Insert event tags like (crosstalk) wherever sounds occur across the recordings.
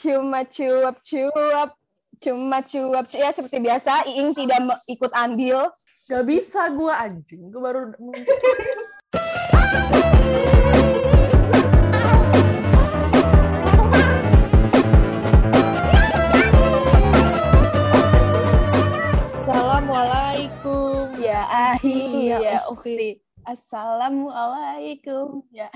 cuma cuap-cuap, cuma cuap-cuap. Ya seperti biasa, Iing tidak ikut andil. Gak bisa gue anjing. Gue baru Assalamualaikum. Ya ahi, Ya, ya Ukti. Assalamualaikum. Ya,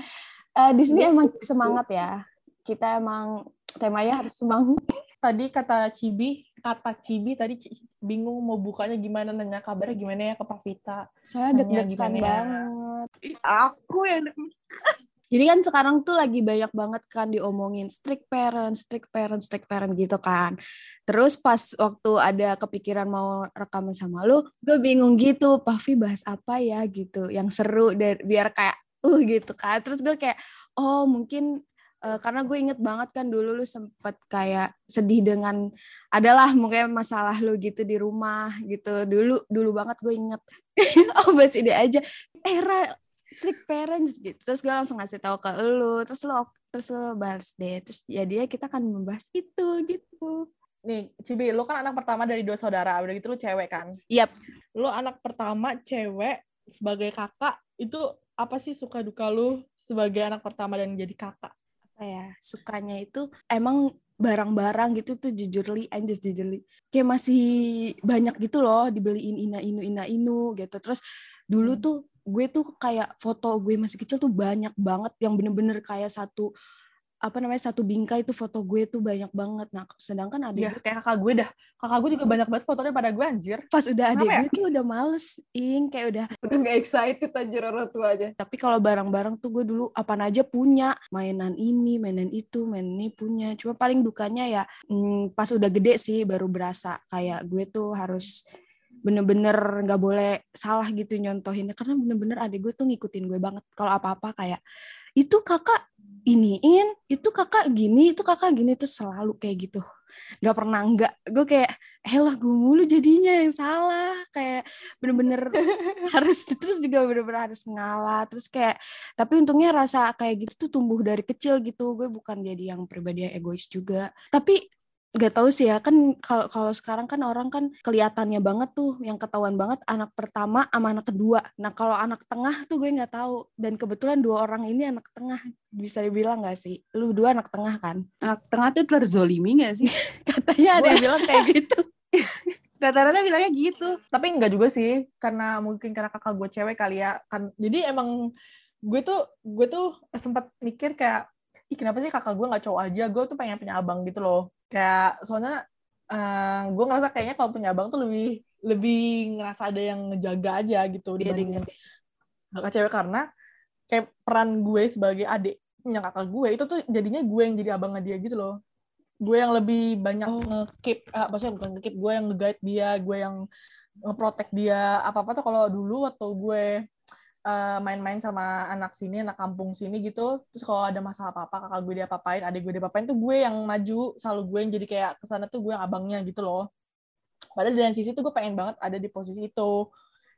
Eh, di sini emang semangat ya. Kita emang temanya harus semangat. (laughs) Tadi kata Cibi, kata Cibi tadi bingung mau bukanya gimana, nanya kabarnya gimana ya ke Pak Vita. Saya deg-degan ya? banget. Aku yang (laughs) Jadi kan sekarang tuh lagi banyak banget kan diomongin strict parent, strict parent, strict parent gitu kan. Terus pas waktu ada kepikiran mau rekaman sama lu, gue bingung gitu, Pavi bahas apa ya gitu, yang seru dan biar kayak uh gitu kan. Terus gue kayak oh mungkin eh, karena gue inget banget kan dulu lu sempet kayak sedih dengan adalah mungkin masalah lu gitu di rumah gitu. Dulu dulu banget gue inget. (laughs) oh bahas ini aja. Era strict parents gitu terus gue langsung ngasih tahu ke lu terus lu terus lu bahas deh terus ya dia kita akan membahas itu gitu Nih, Cibi, lu kan anak pertama dari dua saudara, udah gitu lu cewek kan? Yap. Lu anak pertama cewek sebagai kakak, itu apa sih suka duka lu sebagai anak pertama dan jadi kakak? Apa ya sukanya itu emang barang-barang gitu tuh jujurly and just jujurly kayak masih banyak gitu loh dibeliin ina inu ina inu gitu terus dulu Hmm. tuh gue tuh kayak foto gue masih kecil tuh banyak banget yang bener-bener kayak satu apa namanya satu bingkai itu foto gue tuh banyak banget nah sedangkan ada Iya, kayak kakak gue dah. Kakak gue juga banyak banget fotonya pada gue, anjir. pas udah ada ya? gue tuh udah males ing kayak udah udah nggak excited anjir orang tua aja. tapi kalau barang-barang tuh gue dulu apa aja punya mainan ini mainan itu mainan ini punya cuma paling dukanya ya hmm, pas udah gede sih baru berasa kayak gue tuh harus bener-bener nggak boleh salah gitu nyontohinnya. Karena bener-bener adik gue tuh ngikutin gue banget. Kalau apa-apa kayak itu kakak iniin itu kakak gini itu kakak gini tuh selalu kayak gitu. Nggak pernah nggak. Gue kayak elah gue mulu jadinya yang salah. Kayak bener-bener (laughs) harus terus juga bener-bener harus ngalah. Terus kayak tapi untungnya rasa kayak gitu tuh tumbuh dari kecil gitu. Gue bukan jadi yang pribadi yang egois juga. Tapi nggak tahu sih ya kan kalau kalau sekarang kan orang kan kelihatannya banget tuh yang ketahuan banget anak pertama sama anak kedua nah kalau anak tengah tuh gue nggak tahu dan kebetulan dua orang ini anak tengah bisa dibilang nggak sih lu dua anak tengah kan Anak tengah tuh terzolimi gak sih? (laughs) katanya ada yang bilang kayak gitu (laughs) Rata-rata bilangnya gitu. Tapi enggak juga sih, karena mungkin karena kakak gue cewek kali ya. Kan, jadi emang gue tuh gue tuh sempat mikir kayak, ih kenapa sih kakak gue nggak cowok aja? Gue tuh pengen punya abang gitu loh. Kayak soalnya eh, gue ngerasa kayaknya kalau punya abang tuh lebih lebih ngerasa ada yang ngejaga aja gitu Iya, dibanding ding. kakak cewek karena kayak peran gue sebagai adik punya kakak gue itu tuh jadinya gue yang jadi abangnya dia gitu loh gue yang lebih banyak Oh. nge-keep ah, maksudnya bukan nge-keep gue yang nge-guide dia gue yang nge-protect dia apa-apa tuh kalau dulu waktu gue eh, main-main sama anak sini anak kampung sini gitu terus kalau ada masalah apa-apa kakak gue dia apain adik gue dia apain tuh gue yang maju selalu gue yang jadi kayak ke sana tuh gue yang abangnya gitu loh padahal dari sisi tuh gue pengen banget ada di posisi itu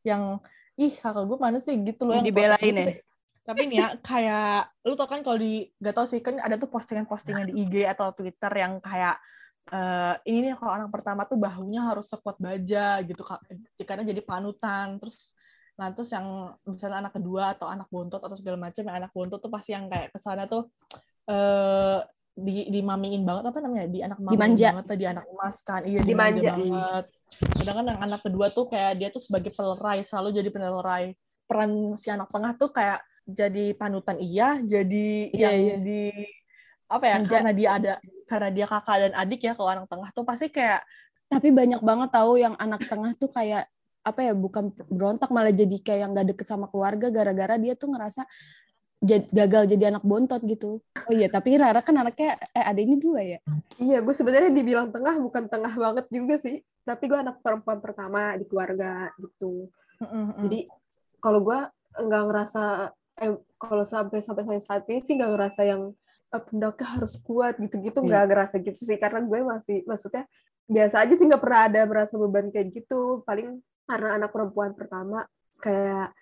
yang ih kakak gue mana sih gitu loh Yang dibelain protect ya? gitu. tapi nih ya kayak lu tau kan kalau di gak tau sih kan ada tuh postingan-postingan di IG atau Twitter yang kayak eh, ini nih kalau anak pertama tuh bahunya harus sekuat baja gitu Kak. karena jadi panutan terus nah terus yang misalnya anak kedua atau anak bontot atau segala macam yang anak bontot tuh pasti yang kayak ke sana tuh eh di dimamiin banget apa namanya di anak Dimanja. banget tuh di anak emas kan iya Dimanja. dimanja banget sedangkan yang anak kedua tuh kayak dia tuh sebagai pelerai selalu jadi pelerai peran si anak tengah tuh kayak jadi panutan iya jadi Iya, yang iya. di apa ya Manja. karena dia ada karena dia kakak dan adik ya kalau anak tengah tuh pasti kayak tapi banyak banget tahu yang anak tengah tuh kayak apa ya bukan berontak malah jadi kayak nggak deket sama keluarga gara-gara dia tuh ngerasa jad- gagal jadi anak bontot gitu oh iya tapi Rara kan anaknya eh ada ini dua ya Iya, gue sebenarnya dibilang tengah bukan tengah banget juga sih. Tapi gue anak perempuan pertama di keluarga gitu. Jadi kalau gue nggak ngerasa, eh, kalau sampai sampai saat ini sih nggak ngerasa yang eh, pundaknya harus kuat gitu-gitu Iya. nggak ngerasa gitu sih karena gue masih maksudnya biasa aja sih nggak pernah ada merasa beban kayak gitu paling karena anak perempuan pertama kayak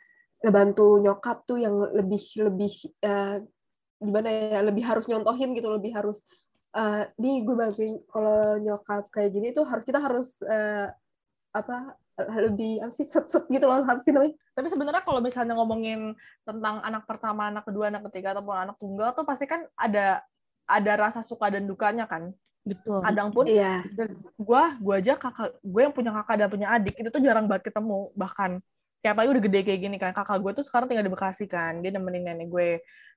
ngebantu nyokap tuh yang lebih lebih eh, gimana ya lebih harus nyontohin gitu lebih harus uh, gue bantuin kalau nyokap kayak gini tuh harus kita harus uh, apa lebih apa sih set set gitu loh apa sih namanya? Tapi sebenarnya kalau misalnya ngomongin tentang anak pertama anak kedua anak ketiga ataupun anak tunggal tuh pasti kan ada ada rasa suka dan dukanya kan betul. Kadang pun iya. gue gue aja kakak gue yang punya kakak dan punya adik itu tuh jarang banget ketemu. Bahkan kayak apalagi udah gede kayak gini kan kakak gue tuh sekarang tinggal di Bekasi kan dia nemenin nenek gue.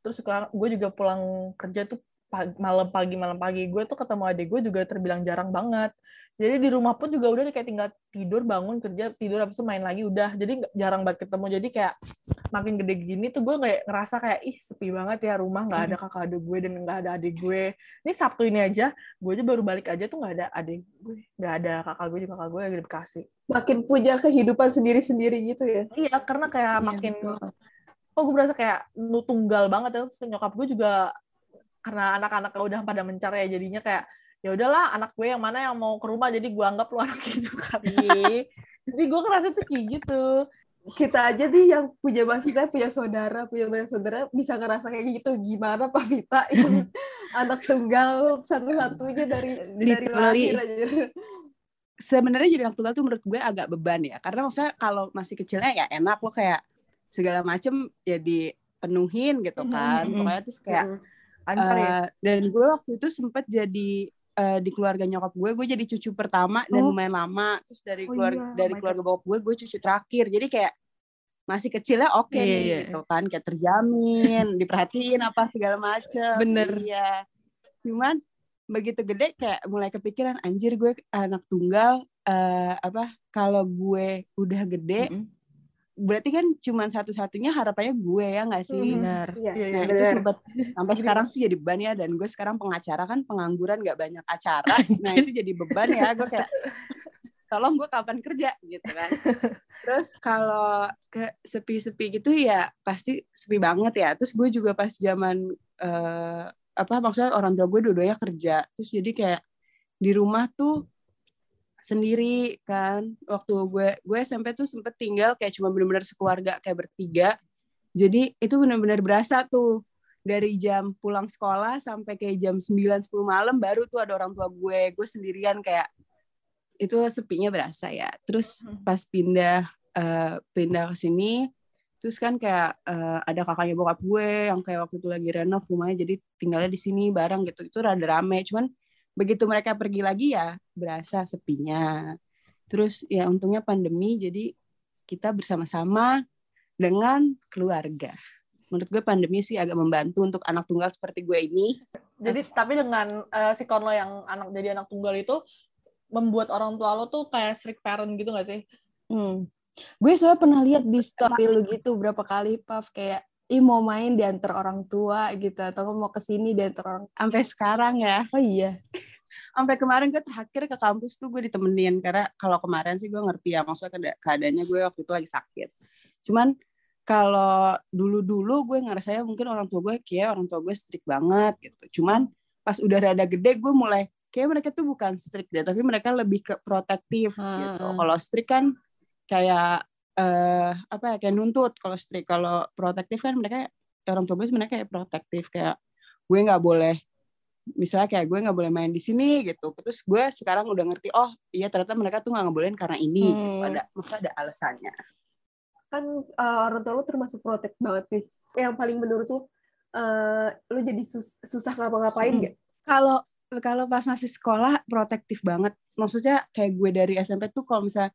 Terus suka gue juga pulang kerja tuh pagi, malam pagi malam pagi gue tuh ketemu adik gue juga terbilang jarang banget. Jadi di rumah pun juga udah kayak tinggal tidur bangun kerja tidur habis itu main lagi udah. Jadi jarang banget ketemu. Jadi kayak makin gede gini tuh gue kayak ngerasa kayak ih sepi banget ya rumah nggak ada kakak adik gue dan nggak ada adik gue. Ini sabtu ini aja gue aja baru balik aja tuh nggak ada adik gue nggak ada kakak gue juga kakak gue lagi di Bekasi. Makin punya kehidupan sendiri-sendiri gitu ya? Iya karena kayak iya, makin betul. oh gue berasa kayak nu tunggal banget ya terus nyokap gue juga karena anak-anaknya udah pada mencar ya jadinya kayak ya udahlah anak gue yang mana yang mau ke rumah jadi gue anggap lu (laughs) anak itu kali jadi gue ngerasa tuh kayak gitu. Kita aja nih yang punya maksudnya punya saudara punya banyak saudara bisa ngerasa kayak gitu. Gimana Pak Vita (laughs) yang anak tunggal satu-satunya dari dari lahir aja? Sebenarnya jadi anak tunggal tuh menurut gue agak beban ya. Karena maksudnya kalau masih kecilnya ya enak lo kayak segala macem jadi penuhin gitu kan. mm -hmm. pokoknya terus kayak mm -hmm. Uh, ya? dan gue waktu itu sempet jadi uh, di keluarga nyokap gue gue jadi cucu pertama dan oh. lumayan lama terus dari oh, keluarga iya. dari oh keluarga bokap gue gue cucu terakhir jadi kayak masih kecilnya oke okay yeah, yeah. gitu kan kayak terjamin (laughs) diperhatiin apa segala macem bener iya cuman begitu gede kayak mulai kepikiran anjir gue anak tunggal uh, apa kalau gue udah gede mm -hmm berarti kan cuma satu-satunya harapannya gue ya nggak sih? Hmm, benar. Ya, nah itu sempat sampai sekarang sih jadi beban ya dan gue sekarang pengacara kan pengangguran nggak banyak acara, (laughs) nah itu jadi beban ya gue kayak tolong gue kapan kerja gitu kan. Terus kalau ke sepi-sepi gitu ya pasti sepi banget ya. Terus gue juga pas zaman uh, apa maksudnya orang tua gue dua-duanya kerja, terus jadi kayak di rumah tuh sendiri kan. Waktu gue gue SMP tuh sempet tinggal kayak cuma benar-benar sekeluarga kayak bertiga. Jadi itu benar-benar berasa tuh. Dari jam pulang sekolah sampai kayak jam 9 10 malam baru tuh ada orang tua gue. Gue sendirian kayak itu sepinya berasa ya. Terus hmm. pas pindah uh, pindah ke sini terus kan kayak uh, ada kakaknya bokap gue yang kayak waktu itu lagi renov rumahnya jadi tinggalnya di sini bareng gitu. Itu rada rame cuman begitu mereka pergi lagi ya berasa sepinya terus ya untungnya pandemi jadi kita bersama-sama dengan keluarga menurut gue pandemi sih agak membantu untuk anak tunggal seperti gue ini jadi tapi dengan uh, si Konlo yang anak jadi anak tunggal itu membuat orang tua lo tuh kayak strict parent gitu gak sih? Hmm. Gue soalnya pernah lihat di story lu gitu berapa kali, Paf, kayak ih mau main di antar orang tua gitu atau mau ke sini di antar orang sampai sekarang ya. Oh iya. (laughs) Sampai kemarin gue terakhir ke kampus tuh gue ditemenin karena kalau kemarin sih gue ngerti ya maksudnya keadaannya gue waktu itu lagi sakit. Cuman kalau dulu-dulu gue ngerasanya mungkin orang tua gue kayak orang tua gue strict banget gitu. Cuman pas udah rada gede gue mulai kayak mereka tuh bukan strict deh tapi mereka lebih ke protektif hmm. gitu kalau strict kan kayak uh, apa ya kayak nuntut kalau strict kalau protektif kan mereka orang tua gue sebenarnya kayak protektif kayak gue nggak boleh misalnya kayak gue nggak boleh main di sini gitu terus gue sekarang udah ngerti oh iya ternyata mereka tuh nggak ngebolehin karena ini gitu. hmm. gitu ada maksudnya ada alasannya kan uh, orang tua lu termasuk protek banget nih yang paling menurut lu uh, lu jadi sus susah ngapa-ngapain hmm. gak kalau kalau pas masih sekolah protektif banget maksudnya kayak gue dari SMP tuh kalau misalnya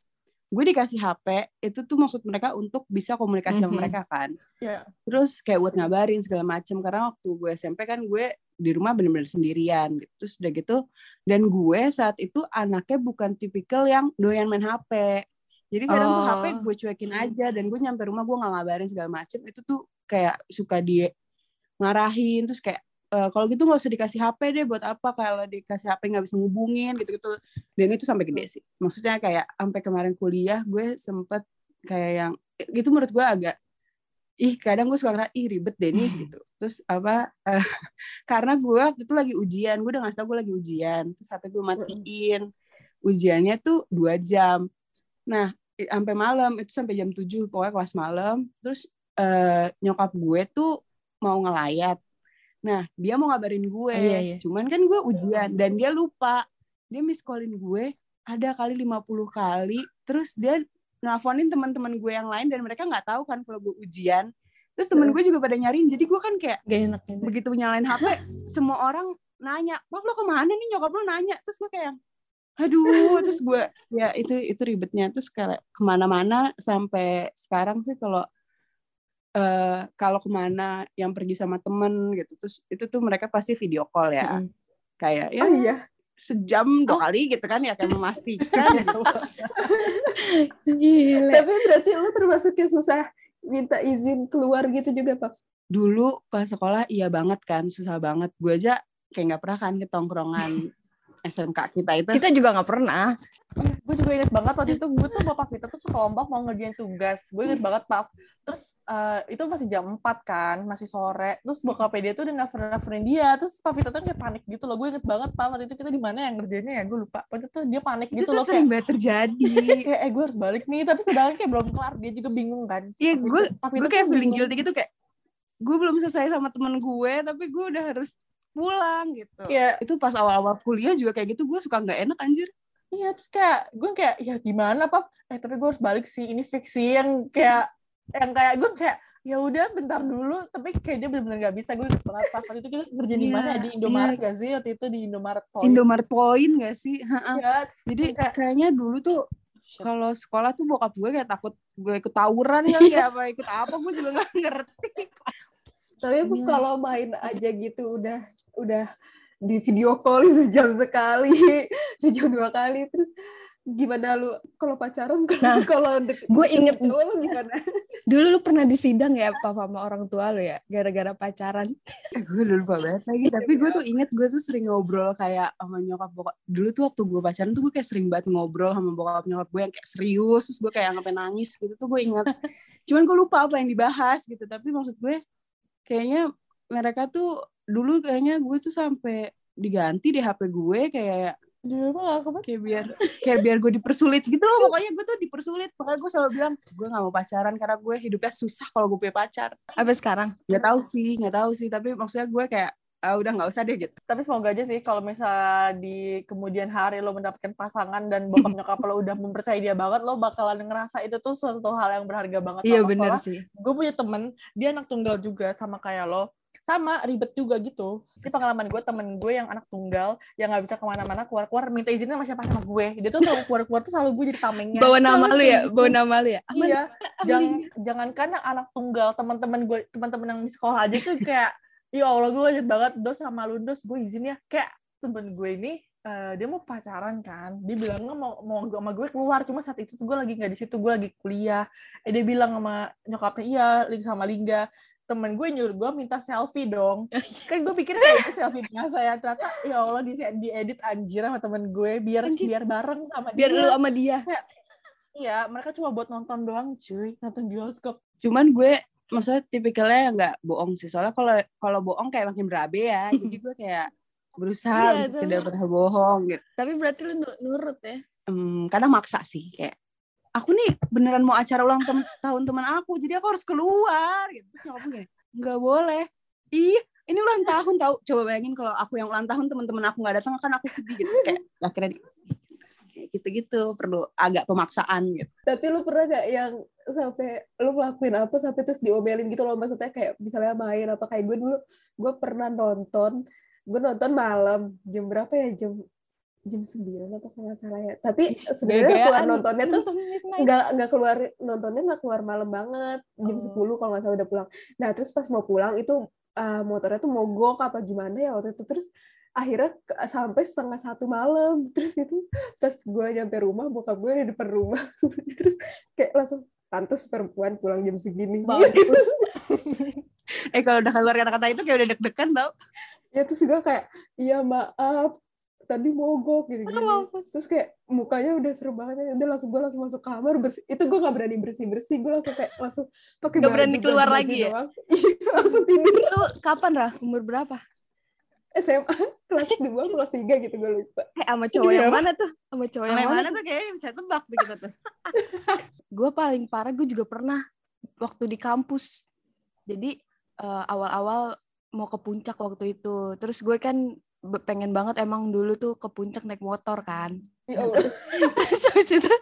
gue dikasih HP itu tuh maksud mereka untuk bisa komunikasi mm -hmm. sama mhm. mereka kan yeah. terus kayak buat ngabarin segala macem karena waktu gue SMP kan gue di rumah bener-bener sendirian gitu terus udah gitu dan gue saat itu anaknya bukan tipikal yang doyan main HP jadi kadang oh. tuh HP gue cuekin aja dan gue nyampe rumah gue nggak ngabarin segala macem itu tuh kayak suka dia ngarahin terus kayak uh, kalau gitu nggak usah dikasih HP deh buat apa kalau dikasih HP nggak bisa ngubungin gitu-gitu. Dan itu sampai gede sih. Maksudnya kayak sampai kemarin kuliah gue sempet kayak yang gitu menurut gue agak ih kadang gue suka ngerasa ih ribet deh nih (laughs) gitu. Terus apa uh, (laughs) karena gue waktu itu lagi ujian gue udah ngasih tau gue lagi ujian terus sampai gue matiin. Ujiannya tuh dua jam. Nah sampai malam itu sampai jam 7 pokoknya kelas malam. Terus uh, nyokap gue tuh mau ngelayat Nah, dia mau ngabarin gue. Iya, iya. Cuman kan gue ujian dan dia lupa. Dia miss callin gue ada kali 50 kali. Terus dia nelfonin teman-teman gue yang lain dan mereka nggak tahu kan kalau gue ujian. Terus temen gue juga pada nyariin. Jadi gue kan kayak Gak enak juga. begitu nyalain HP, semua orang nanya, "Maaf lo ke mana nih nyokap lo nanya?" Terus gue kayak aduh terus gue ya itu itu ribetnya terus kayak ke mana-mana sampai sekarang sih kalau eh kalau ke mana yang pergi sama temen gitu terus itu tuh mereka pasti video call ya Mm-mm. kayak ya Oh iya. sejam dua kali gitu kan ya kayak memastikan (laughs) gitu. Gila. Tapi berarti lu termasuk yang susah minta izin keluar gitu juga, Pak? dulu pas sekolah iya banget kan susah banget gue aja kayak nggak pernah kan ke tongkrongan SMK kita itu. Kita juga nggak pernah. gue juga inget banget waktu itu gue tuh bapak kita tuh sekelompok mau ngerjain tugas. Gue inget banget pap terus eh, itu masih jam 4 kan masih sore. Terus bokap dia tuh udah nelfon nelfonin dia. Terus pap kita tuh kayak panik gitu loh. Gue inget banget pap waktu itu kita di mana yang ngerjainnya ya? Gue lupa. Waktu itu dia panik itu gitu tuh loh sering kayak banget terjadi. (laughs) Kayak eh gue harus balik nih. Tapi sedangkan kayak belum kelar. Dia juga bingung kan. Iya, gue gue kayak feeling guilty gitu kayak gue belum selesai sama temen gue tapi gue udah harus pulang gitu Kayak itu pas awal-awal kuliah juga kayak gitu gue suka nggak enak anjir Iya, terus kayak gue kayak ya gimana pak? Eh tapi gue harus balik sih. Ini fix sih yang kayak yang kayak gue kayak ya udah bentar dulu. Tapi kayak dia benar-benar gak bisa. Gue banget pas waktu itu kita kerja di Iya, mana? ya? Di Indomaret iya. gak sih? Waktu itu di Indomaret Point. Indomaret Point gak sih Ha-ha. Iya, jadi kayak kayaknya dulu tuh kalau sekolah tuh bokap gue kayak takut gue ikut tawuran kali ya apa ikut apa gue juga nggak ngerti Tapi Iya. kalau main aja gitu udah udah di video call (laughs) sejam sekali, (laughs) sejam dua kali terus gimana lu kalau pacaran kalau (laughs) Nah, kalau gue inget cowok lu gimana? Dulu lu pernah disidang ya papa sama orang tua lu ya gara-gara pacaran. gue udah lupa banget lagi tapi gue tuh inget gue tuh sering ngobrol kayak sama nyokap bokap dulu tuh waktu gue pacaran tuh gue kayak sering banget ngobrol sama bokap nyokap gue yang kayak serius terus gue kayak sampai nangis gitu tuh gue inget cuman gue lupa apa yang dibahas gitu tapi maksud gue kayaknya mereka tuh dulu kayaknya gue tuh sampai diganti di HP gue kayak dia mah kayak biar kayak biar gue dipersulit gitu loh pokoknya gue tuh dipersulit makanya gue selalu bilang gue nggak mau pacaran karena gue hidupnya susah kalau gue punya pacar Sampai sekarang. nggak tahu sih nggak tahu sih tapi maksudnya gue kayak ah, udah nggak usah deh gitu Tapi semoga aja sih kalau misalnya di kemudian hari lo mendapatkan pasangan dan bokap (laughs) nyokap lo udah mempercayai dia banget, lo bakalan ngerasa itu tuh suatu hal yang berharga banget. Iya bener sih. gue punya temen dia anak tunggal juga sama kayak lo sama ribet juga gitu. Di pengalaman gue temen gue yang anak tunggal yang nggak bisa ke mana-mana keluar-keluar minta izinnya sama siapa? Sama gue. Dia tuh kalau keluar-keluar tuh selalu gue jadi tamengnya. Bawa nama Selalu lu ya, gitu. bawa nama lu ya. Aman. iya. Jangan jangan karena anak tunggal teman-teman gue teman-teman yang di sekolah aja tuh kayak ya allah gue aja banget dos sama lu dos gue izin ya. Kayak temen gue ini eh, dia mau pacaran kan dia bilangnya mau mau gue- sama gue keluar. Cuma saat itu tuh gue lagi nggak di situ gue lagi kuliah. Eh dia bilang sama nyokapnya iya lagi sama Lingga temen gue nyuruh gue minta selfie dong (laughs) kan gue pikir kayak itu selfie biasa ya ternyata ya allah di diedit anjir sama temen gue biar Anjir. biar bareng sama Biar dia lu sama dia. iya mereka cuma buat nonton doang cuy nonton bioskop cuman gue maksudnya tipikalnya nggak bohong sih soalnya kalau kalau bohong kayak makin berabe ya (laughs) jadi gue kayak berusaha Iya, tidak pernah bohong gitu Tapi berarti lu nu- nurut ya. Em, kadang maksa sih kayak aku nih beneran mau acara ulang tem- tahun teman aku jadi aku harus keluar. Gitu. Terus nyokap gini nggak boleh. Ih ini ulang tahun tahu coba bayangin kalau aku yang ulang tahun teman-teman aku nggak datang kan aku sedih gitu. Terus kayak akhirnya kayak gitu-gitu perlu agak pemaksaan gitu. Tapi lu pernah gak yang sampai lu ngelakuin apa sampai terus diomelin gitu loh? Maksudnya kayak misalnya main apa kayak gue dulu gue pernah nonton gue nonton malam jam berapa ya? Jam jam sembilan apa kalau nggak salah ya. Tapi sebenarnya Gaya-gayaan. keluar nontonnya tuh nggak nggak keluar nontonnya nggak keluar malam banget jam Oh. 10 kalau nggak salah udah pulang. Nah terus pas mau pulang itu uh, motornya tuh mogok apa gimana ya waktu itu. Terus akhirnya sampai setengah satu malam. Terus itu pas gue nyampe rumah bokap gue di depan rumah. (laughs) Terus kayak langsung pantas perempuan pulang jam segini. Bagus. (laughs) eh kalau udah keluar kata-kata itu kayak udah deg-degan tau. Ya terus gue kayak iya maaf tadi mogok gitu gitu terus kayak mukanya udah serem banget ya udah langsung gue langsung masuk kamar bersih itu gue nggak berani bersih bersih gue langsung kayak langsung pakai Nggak berani keluar baju lagi ya? doang. (laughs) Iya, langsung tidur Lu kapan Rah? Umur berapa? SMA (laughs) kelas 2 kelas 3 gitu gue lupa Eh sama cowok Iya, yang apa? mana tuh? Sama cowok yang yang mana? mana tuh kayaknya bisa tebak kita tuh (laughs) Gue paling parah gue juga pernah waktu di kampus. Jadi eh, awal-awal mau ke puncak waktu itu terus gue kan pengen banget emang dulu tuh ke puncak naik motor kan. Ya Allah. terus (laughs) terus? habis itu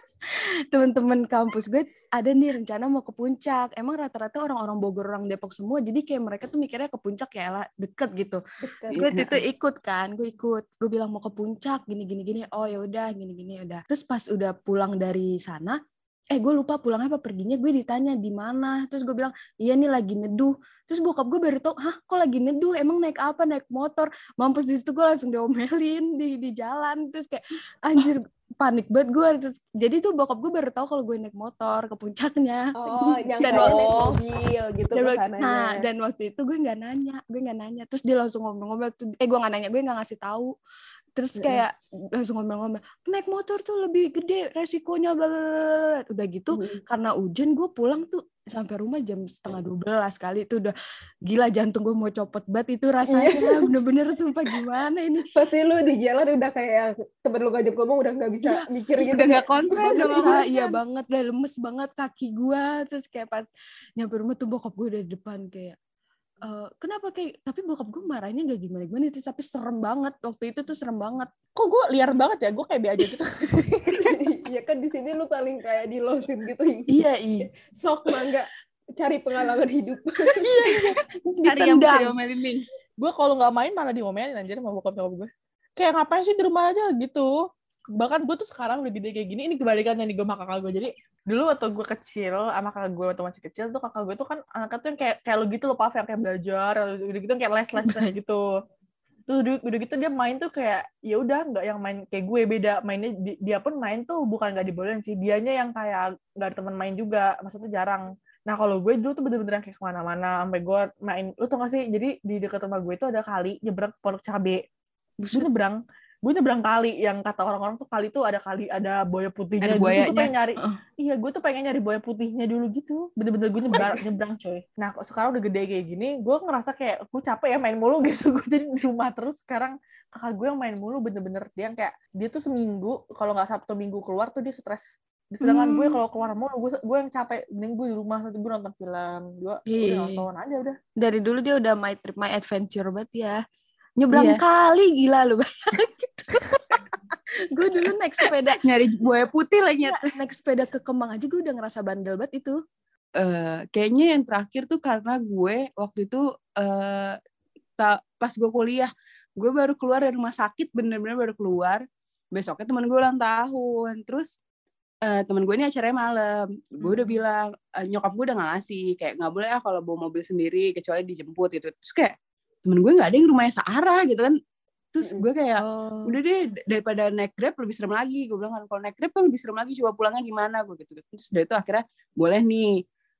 teman-teman kampus gue ada nih rencana mau ke puncak. Emang rata-rata orang-orang Bogor orang Depok semua jadi kayak mereka tuh mikirnya ke puncak ya lah deket gitu. Terus gue Iya. itu ikut kan gue ikut. Gue bilang mau ke puncak gini gini gini. Oh ya udah gini gini ya udah. Terus pas udah pulang dari sana eh gue lupa pulangnya apa perginya. Gue ditanya di mana? Terus gue bilang iya nih lagi neduh. Terus bokap gue baru tau hah kok lagi neduh? Emang naik apa? Naik motor? Mampus di situ gue langsung diomelin di di jalan. Terus kayak anjir panik banget gue terus jadi tuh bokap gue baru tahu kalau gue naik motor ke puncaknya. Oh, yang (laughs) Dan naik waktu- mobil gitu dan waktu, nah dan waktu itu gue nggak nanya gue nggak nanya. Terus dia langsung ngomong-ngomong tuh eh gue nggak nanya gue nggak ngasih tahu terus kayak langsung ngomong-ngomong naik motor tuh lebih gede resikonya bla bla, bla, bla." udah gitu Mm. karena hujan gue pulang tuh sampai rumah jam setengah dua belas kali itu udah gila jantung gue mau copot banget itu rasanya bener-bener sumpah gimana ini Pasti lu di jalan udah kayak temen lu ngajak ngomong udah nggak bisa mikir gitu. Udah nggak konsen, udah Iya, konsen. iya banget lah lemes banget kaki gua terus kayak pas nyampe rumah tuh bokap gue udah di depan kayak "Eh, kenapa kayak tapi bokap gue marahnya nggak gimana gimana itu tapi serem banget waktu itu tuh serem banget Kok gue liar banget ya? Gue kayak be aja gitu. (laughs) Iya kan di sini lu paling kayak di losin gitu. iya iya Sok mangga cari pengalaman hidup. (laughs) Cari yang bisa ditendang gue kalau nggak main malah diomelin anjir sama bokap nyokap gue. Kayak ngapain sih di rumah aja gitu. Bahkan gue tuh sekarang udah gede kayak gini, ini kebalikannya nih gue sama kakak gue. Jadi dulu waktu gue kecil, sama kakak gue waktu masih kecil tuh kakak gue tuh kan anaknya tuh yang kayak, kayak lo gitu loh, Paf, yang kayak belajar, udah gitu kayak les-les kayak gitu. Terus udah, udah gitu dia main tuh kayak ya udah nggak yang main kayak gue beda. Mainnya di- dia pun main tuh bukan nggak dibolehin sih. Dianya yang kayak nggak ada teman main juga maksudnya jarang. Nah kalau gue dulu tuh bener-bener yang kayak ke mana-mana sampai gue main lu tau gak sih? Jadi di dekat rumah gue itu ada kali nyebrang pondok cabe. Gue nyebrang gue nyebrang kali yang kata orang-orang tuh kali tuh ada kali ada buaya putihnya. Ada Gue tuh buayanya. pengen nyari Heeh. iya gue tuh pengen nyari buaya putihnya dulu gitu. Bener-bener gue nyebrang nyebrang coy. Nah kok sekarang udah gede kayak gini gue ngerasa kayak gue capek ya main mulu (laughs) gitu. Gue jadi di rumah terus. Sekarang kakak gue yang main mulu bener-bener. Dia yang kayak dia tuh seminggu kalau nggak sabtu minggu keluar tuh dia stres. Sedangkan Hmm. gue kalau keluar mulu gue gue yang capek. Mending gue di rumah nanti gue nonton film. Gue Iya. udah nonton aja udah. Dari dulu dia udah my trip my adventure banget ya nyebrang Iya. kali gila lu. (laughs) Gitu gue dulu naik sepeda. Nyari buaya putih lagi. Nggak, naik sepeda ke Kemang aja gue udah ngerasa bandel banget itu. Eh kayaknya yang terakhir tuh karena gue waktu itu eh ta- pas gue kuliah gue baru keluar dari rumah sakit bener-bener baru keluar. Besoknya teman gue ulang tahun. Terus eh teman gue ini acaranya malam. Gue udah Hmm. bilang eh, nyokap gue udah ngasih kayak nggak boleh ya kalau bawa mobil sendiri kecuali dijemput gitu. Terus kayak temen gue nggak ada yang rumahnya searah gitu kan. Terus gue kayak oh. udah deh daripada naik grab lebih serem lagi. Gue bilang kan kalau naik grab kan lebih serem lagi coba pulangnya gimana? Gue gitu terus dari itu akhirnya boleh nih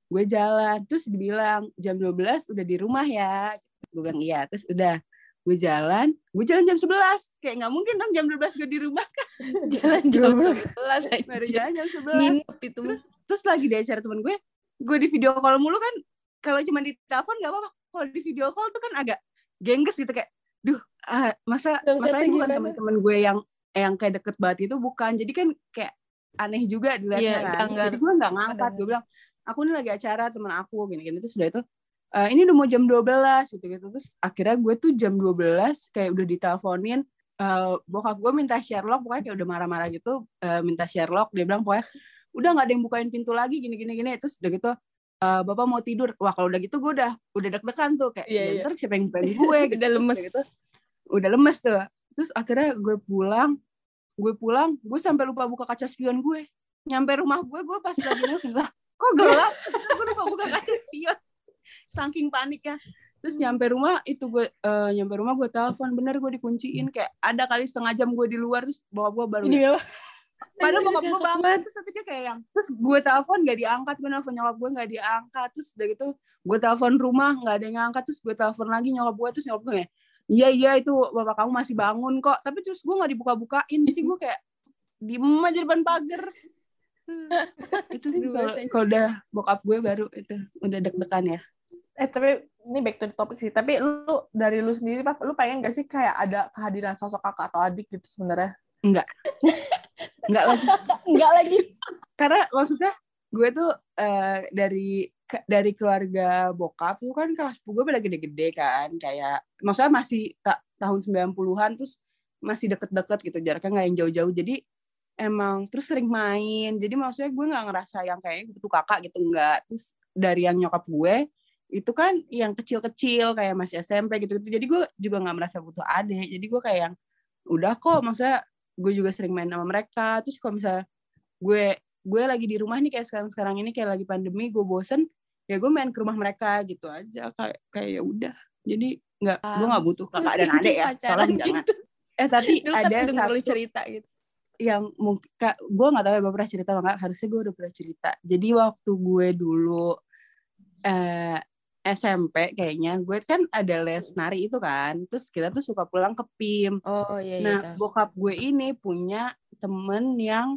gue jalan. Terus dibilang jam 12 udah di rumah ya. Gue bilang iya. Terus udah gue jalan gue jalan jam 11 kayak nggak mungkin dong jam 12 gue di rumah kan. (laughs) Jalan jam Belum. sebelas. baru jalan jam 11 nginep itu terus terus lagi di acara temen gue gue di video call mulu kan. Kalau cuma di telepon nggak apa-apa. Kalau di video call tuh kan agak gengges gitu kayak duh ah, masa masalahnya bukan teman-teman gue yang yang kayak deket banget itu bukan. Jadi kan kayak aneh juga dilihatnya Iya, kan. jadi gue nggak ngangkat gue bilang aku ini lagi acara teman aku gini-gini. Terus sudah itu "Eh, ini udah mau jam 12 gitu gitu terus akhirnya gue tuh jam 12 kayak udah diteleponin eh, bokap gue minta Sherlock pokoknya kayak udah marah-marah gitu eh, minta Sherlock dia bilang pokoknya udah nggak ada yang bukain pintu lagi gini gini gini terus udah gitu eh, bapak mau tidur. Wah kalau udah gitu gue udah udah deg-degan tuh. Kayak "Ya, iya. ntar siapa yang bukain gue? (laughs) gitu. udah Terus lemes. gitu. Udah lemes tuh. Terus akhirnya gue pulang gue pulang gue sampai lupa buka kaca spion gue. Nyampe rumah gue gue pas lagi (laughs) lah kok gelap? Gue lupa buka kaca spion. Saking paniknya. Terus nyampe rumah itu gue eh, nyampe rumah gue telepon. Bener gue dikunciin. Kayak ada kali setengah jam gue di luar terus bawa gue baru ini padahal Anjir, bokap gue bangun terus tapi dia kayak yang terus gue telepon gak diangkat gue nelfon nyokap gue gak diangkat. Terus udah gitu gue telepon rumah gak ada yang ngangkat terus gue telepon lagi nyokap gue terus nyokap gue kayak iya iya itu bapak kamu masih bangun kok. Tapi terus gue gak dibuka-bukain jadi gue kayak diem aja di depan pagar. (laughs) Itu kalau udah bokap gue baru itu udah deg-degan ya. Eh tapi ini back to the topic sih. Tapi lu dari lu sendiri pak lu pengen gak sih kayak ada kehadiran sosok kakak atau adik gitu sebenarnya (laughs) enggak. Lagi. Enggak lagi. Karena maksudnya gue tuh eh, dari dari keluarga bokap tuh kan kelas gue pada gede-gede kan kayak maksudnya masih ta tahun 90-an terus masih deket-deket gitu jaraknya nggak yang jauh-jauh. Jadi emang terus sering main. Jadi maksudnya gue nggak ngerasa yang kayak butuh kakak gitu nggak. Terus dari yang nyokap gue itu kan yang kecil-kecil kayak masih SMP gitu gitu jadi gue juga nggak merasa butuh adik. Jadi gue kayak yang udah kok maksudnya gue juga sering main sama mereka. Terus kalau misalnya gue gue lagi di rumah nih kayak sekarang sekarang ini kayak lagi pandemi gue bosen ya gue main ke rumah mereka gitu aja. Kayak kayak ya udah. Jadi nggak ah, gue nggak butuh kakak dan (laughs) adik ya tolong gitu. jangan eh tapi Dulu ada kan satu cerita gitu. yang mungkin gue nggak tahu ya gue pernah cerita nggak. Harusnya gue udah pernah cerita. Jadi waktu gue dulu eh, SMP kayaknya gue kan ada les nari itu kan terus kita tuh suka pulang ke PIM oh iya iya nah bokap gue ini punya temen yang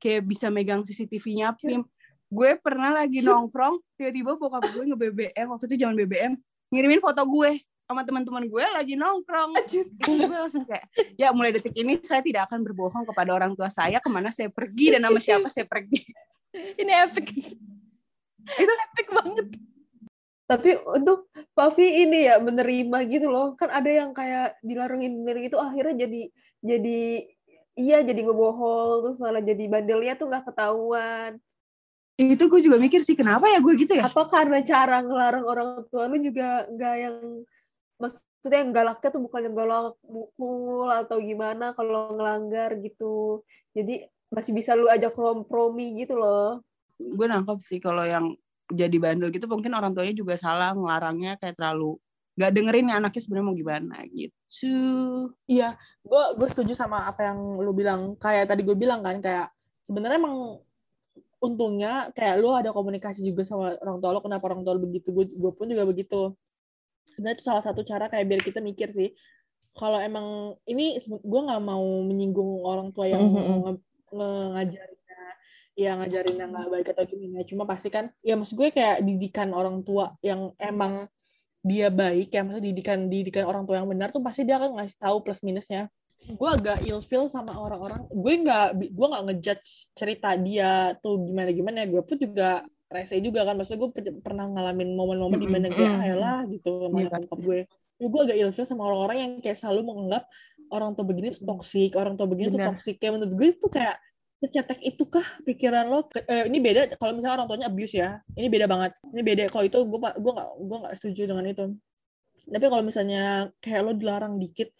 kayak bisa megang CCTV-nya PIM. Gue pernah lagi nongkrong, tiba-tiba bokap gue nge-BBM, waktu itu zaman BBM, ngirimin foto gue sama teman-teman gue lagi nongkrong. Gue langsung kayak, ya mulai detik ini saya tidak akan berbohong kepada orang tua saya ke mana saya pergi dan nama siapa saya pergi. Ini epic. Itu epic banget. Tapi untuk Pavi ini ya menerima gitu loh. Kan ada yang kayak dilarangin dari itu akhirnya jadi jadi iya jadi ngebohong terus malah jadi bandelnya tuh nggak ketahuan. Itu gue juga mikir sih kenapa ya gue gitu ya? Apa karena cara ngelarang orang tua lu juga nggak yang maksudnya yang galaknya tuh bukan yang galak mukul atau gimana kalau ngelanggar gitu. Jadi masih bisa lu ajak kompromi gitu loh. Gue nangkep sih kalau yang jadi bandel gitu mungkin orang tuanya juga salah ngelarangnya kayak terlalu nggak dengerin nih anaknya sebenarnya mau gimana gitu. Iya, gue gue setuju sama apa yang lu bilang. Kayak tadi gue bilang kan kayak sebenarnya emang untungnya kayak lu ada komunikasi juga sama orang tua lo kenapa orang tua lo begitu gue gue pun juga begitu nah itu salah satu cara kayak biar kita mikir sih kalau emang ini gue nggak mau menyinggung orang tua yang mm -hmm. nge ngajarinnya ya ngajarin yang nggak baik atau gimana. Cuma pasti kan ya maksud gue kayak didikan orang tua yang emang dia baik ya maksudnya didikan didikan orang tua yang benar tuh pasti dia akan ngasih tahu plus minusnya. Gue agak ilfeel sama orang-orang gue nggak gue nggak ngejudge cerita dia tuh gimana gimana ya. Gue pun juga rese juga kan maksudnya gue pernah ngalamin momen-momen di mana kayak ayolah gitu sama yeah. gue. Ya, gue agak ilfeel sama orang-orang yang kayak selalu menganggap orang tua begini tuh toksik orang tua begini Bener. tuh toksik kayak menurut gue itu kayak secetek itu kah pikiran lo? Eh, ini beda kalau misalnya orang tuanya abuse ya ini beda banget. Ini beda kalau itu gue gue nggak gue nggak setuju dengan itu. Tapi kalau misalnya kayak lo dilarang dikit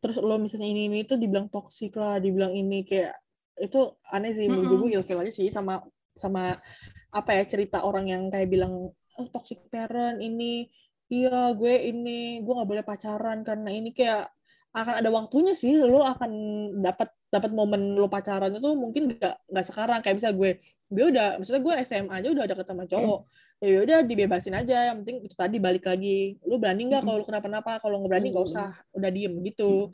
terus lo misalnya ini ini tuh dibilang toksik lah dibilang ini kayak itu aneh sih menurut gue ilfil aja sih sama sama apa ya cerita orang yang kayak bilang oh toxic parent ini iya gue ini gue nggak boleh pacaran karena ini kayak akan ada waktunya sih lo akan dapat dapat momen lo pacaran itu mungkin nggak nggak sekarang. Kayak bisa gue gue udah maksudnya gue SMA aja udah deket sama cowok. Hmm. ya udah dibebasin aja. Yang penting itu tadi balik lagi. Lu berani nggak kalau lu kenapa-napa? Kalau nggak berani nggak usah. Udah diem gitu.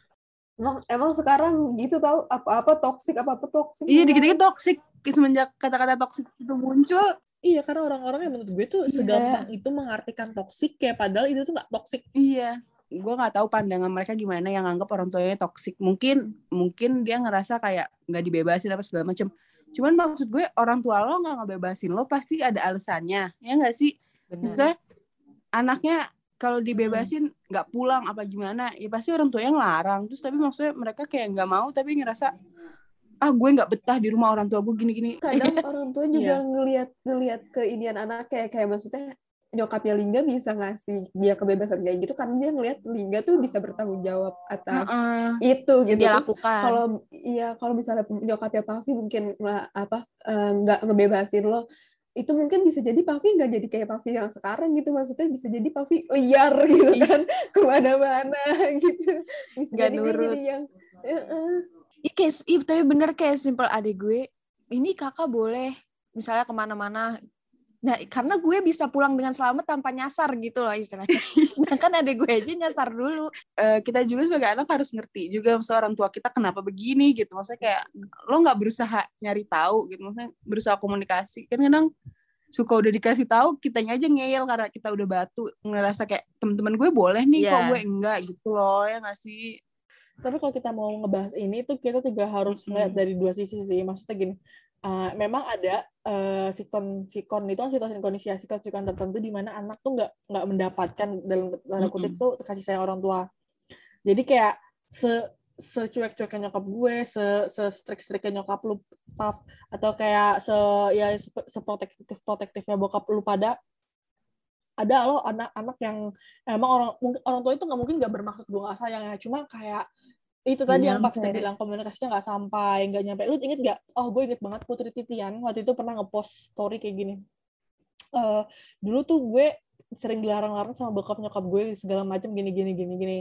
Emang emang sekarang gitu tau? Apa-apa toksik apa-apa toksik iya dikit-dikit toksik semenjak kata-kata toksik itu muncul. Iya, karena orang-orang yang menurut gue tuh yeah. segampang itu mengartikan toksik kayak padahal itu tuh nggak toksik. Iya gue nggak tahu pandangan mereka gimana yang anggap orang tuanya toksik mungkin mungkin dia ngerasa kayak nggak dibebasin apa segala macam cuman maksud gue orang tua lo nggak ngebebasin lo pasti ada alasannya. Ya nggak sih? Misalnya anaknya kalau dibebasin nggak hmm. pulang apa gimana ya pasti orang tuanya ngelarang. Terus tapi maksudnya mereka kayak nggak mau tapi ngerasa ah gue nggak betah di rumah orang tua gue gini-gini. Kadang (laughs) orang tua juga yeah. ngelihat ngelihat keinian anak kayak kayak maksudnya nyokapnya Lingga bisa ngasih dia kebebasan kayak gitu karena dia ngelihat Lingga tuh bisa bertanggung jawab atas uh -uh. itu gitu dia lakukan kalau iya kalau misalnya nyokapnya Pavi mungkin apa eh, nggak uh, ngebebasin lo itu mungkin bisa jadi Pavi nggak jadi kayak Pavi yang sekarang gitu maksudnya bisa jadi Pavi liar (laughs) gitu iya. kan ke mana-mana (laughs) gitu bisa gak jadi nurut yang uh -uh. Iya, kayak, tapi bener kayak simple adik gue, ini kakak boleh misalnya ke mana-mana Nah, karena gue bisa pulang dengan selamat tanpa nyasar gitu loh istilahnya. (laughs) Sedangkan ada gue aja nyasar dulu. Uh, kita juga sebagai anak harus ngerti juga maksudnya orang tua kita kenapa begini gitu. Maksudnya kayak lo nggak berusaha nyari tahu gitu. Maksudnya berusaha komunikasi. Kan kadang suka udah dikasih tahu kitanya aja ngeyel karena kita udah batu ngerasa kayak teman-teman gue boleh nih yeah. kok iya. gue enggak gitu loh ya nggak sih tapi kalau kita mau ngebahas ini tuh kita juga harus ngeliat dari dua sisi sih maksudnya gini uh, memang ada uh, sikon sikon itu kan situasi kondisi sikon sikon tertentu di mana anak tuh nggak nggak mendapatkan dalam tanda kutip tuh kasih sayang orang tua. Jadi kayak se secuek-cueknya nyokap gue, se se strik-striknya nyokap lu puff atau kayak se ya se protektif protektifnya bokap lu pada ada lo anak-anak yang emang orang orang tua itu nggak mungkin nggak bermaksud gue nggak sayang ya. Cuma kayak itu tadi yang Pak bilang komunikasinya nggak sampai nggak nyampe. Lu inget nggak? Oh gue inget banget Putri Titian waktu itu pernah ngepost story kayak gini. Uh, dulu tuh gue sering dilarang-larang sama bokap nyokap gue segala macam gini gini gini gini.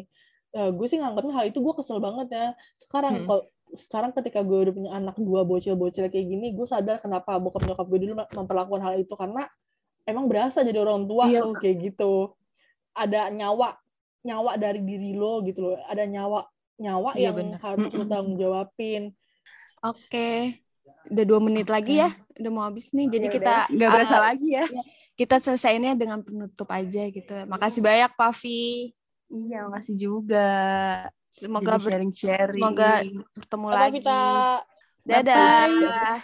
Uh, gue sih nganggapnya hal itu gue kesel banget ya. Sekarang hmm. kalau sekarang ketika gue udah punya anak dua bocil-bocil kayak gini gue sadar kenapa bokap nyokap gue dulu memperlakukan hal itu. Karena emang berasa jadi orang tua iya. tuh kayak gitu. Ada nyawa nyawa dari diri lo gitu loh. Ada nyawa nyawa iya, yang bener. harus lo tanggung jawabin. Oke, okay. udah dua menit lagi ya, udah mau habis nih. Jadi ya kita nggak uh, berasa lagi ya. ya. Kita selesainya dengan penutup aja gitu. Makasih banyak Pavi. Iya, makasih juga. Semoga sharing-sharing. Semoga bertemu lagi. Kita Dadah. Bye.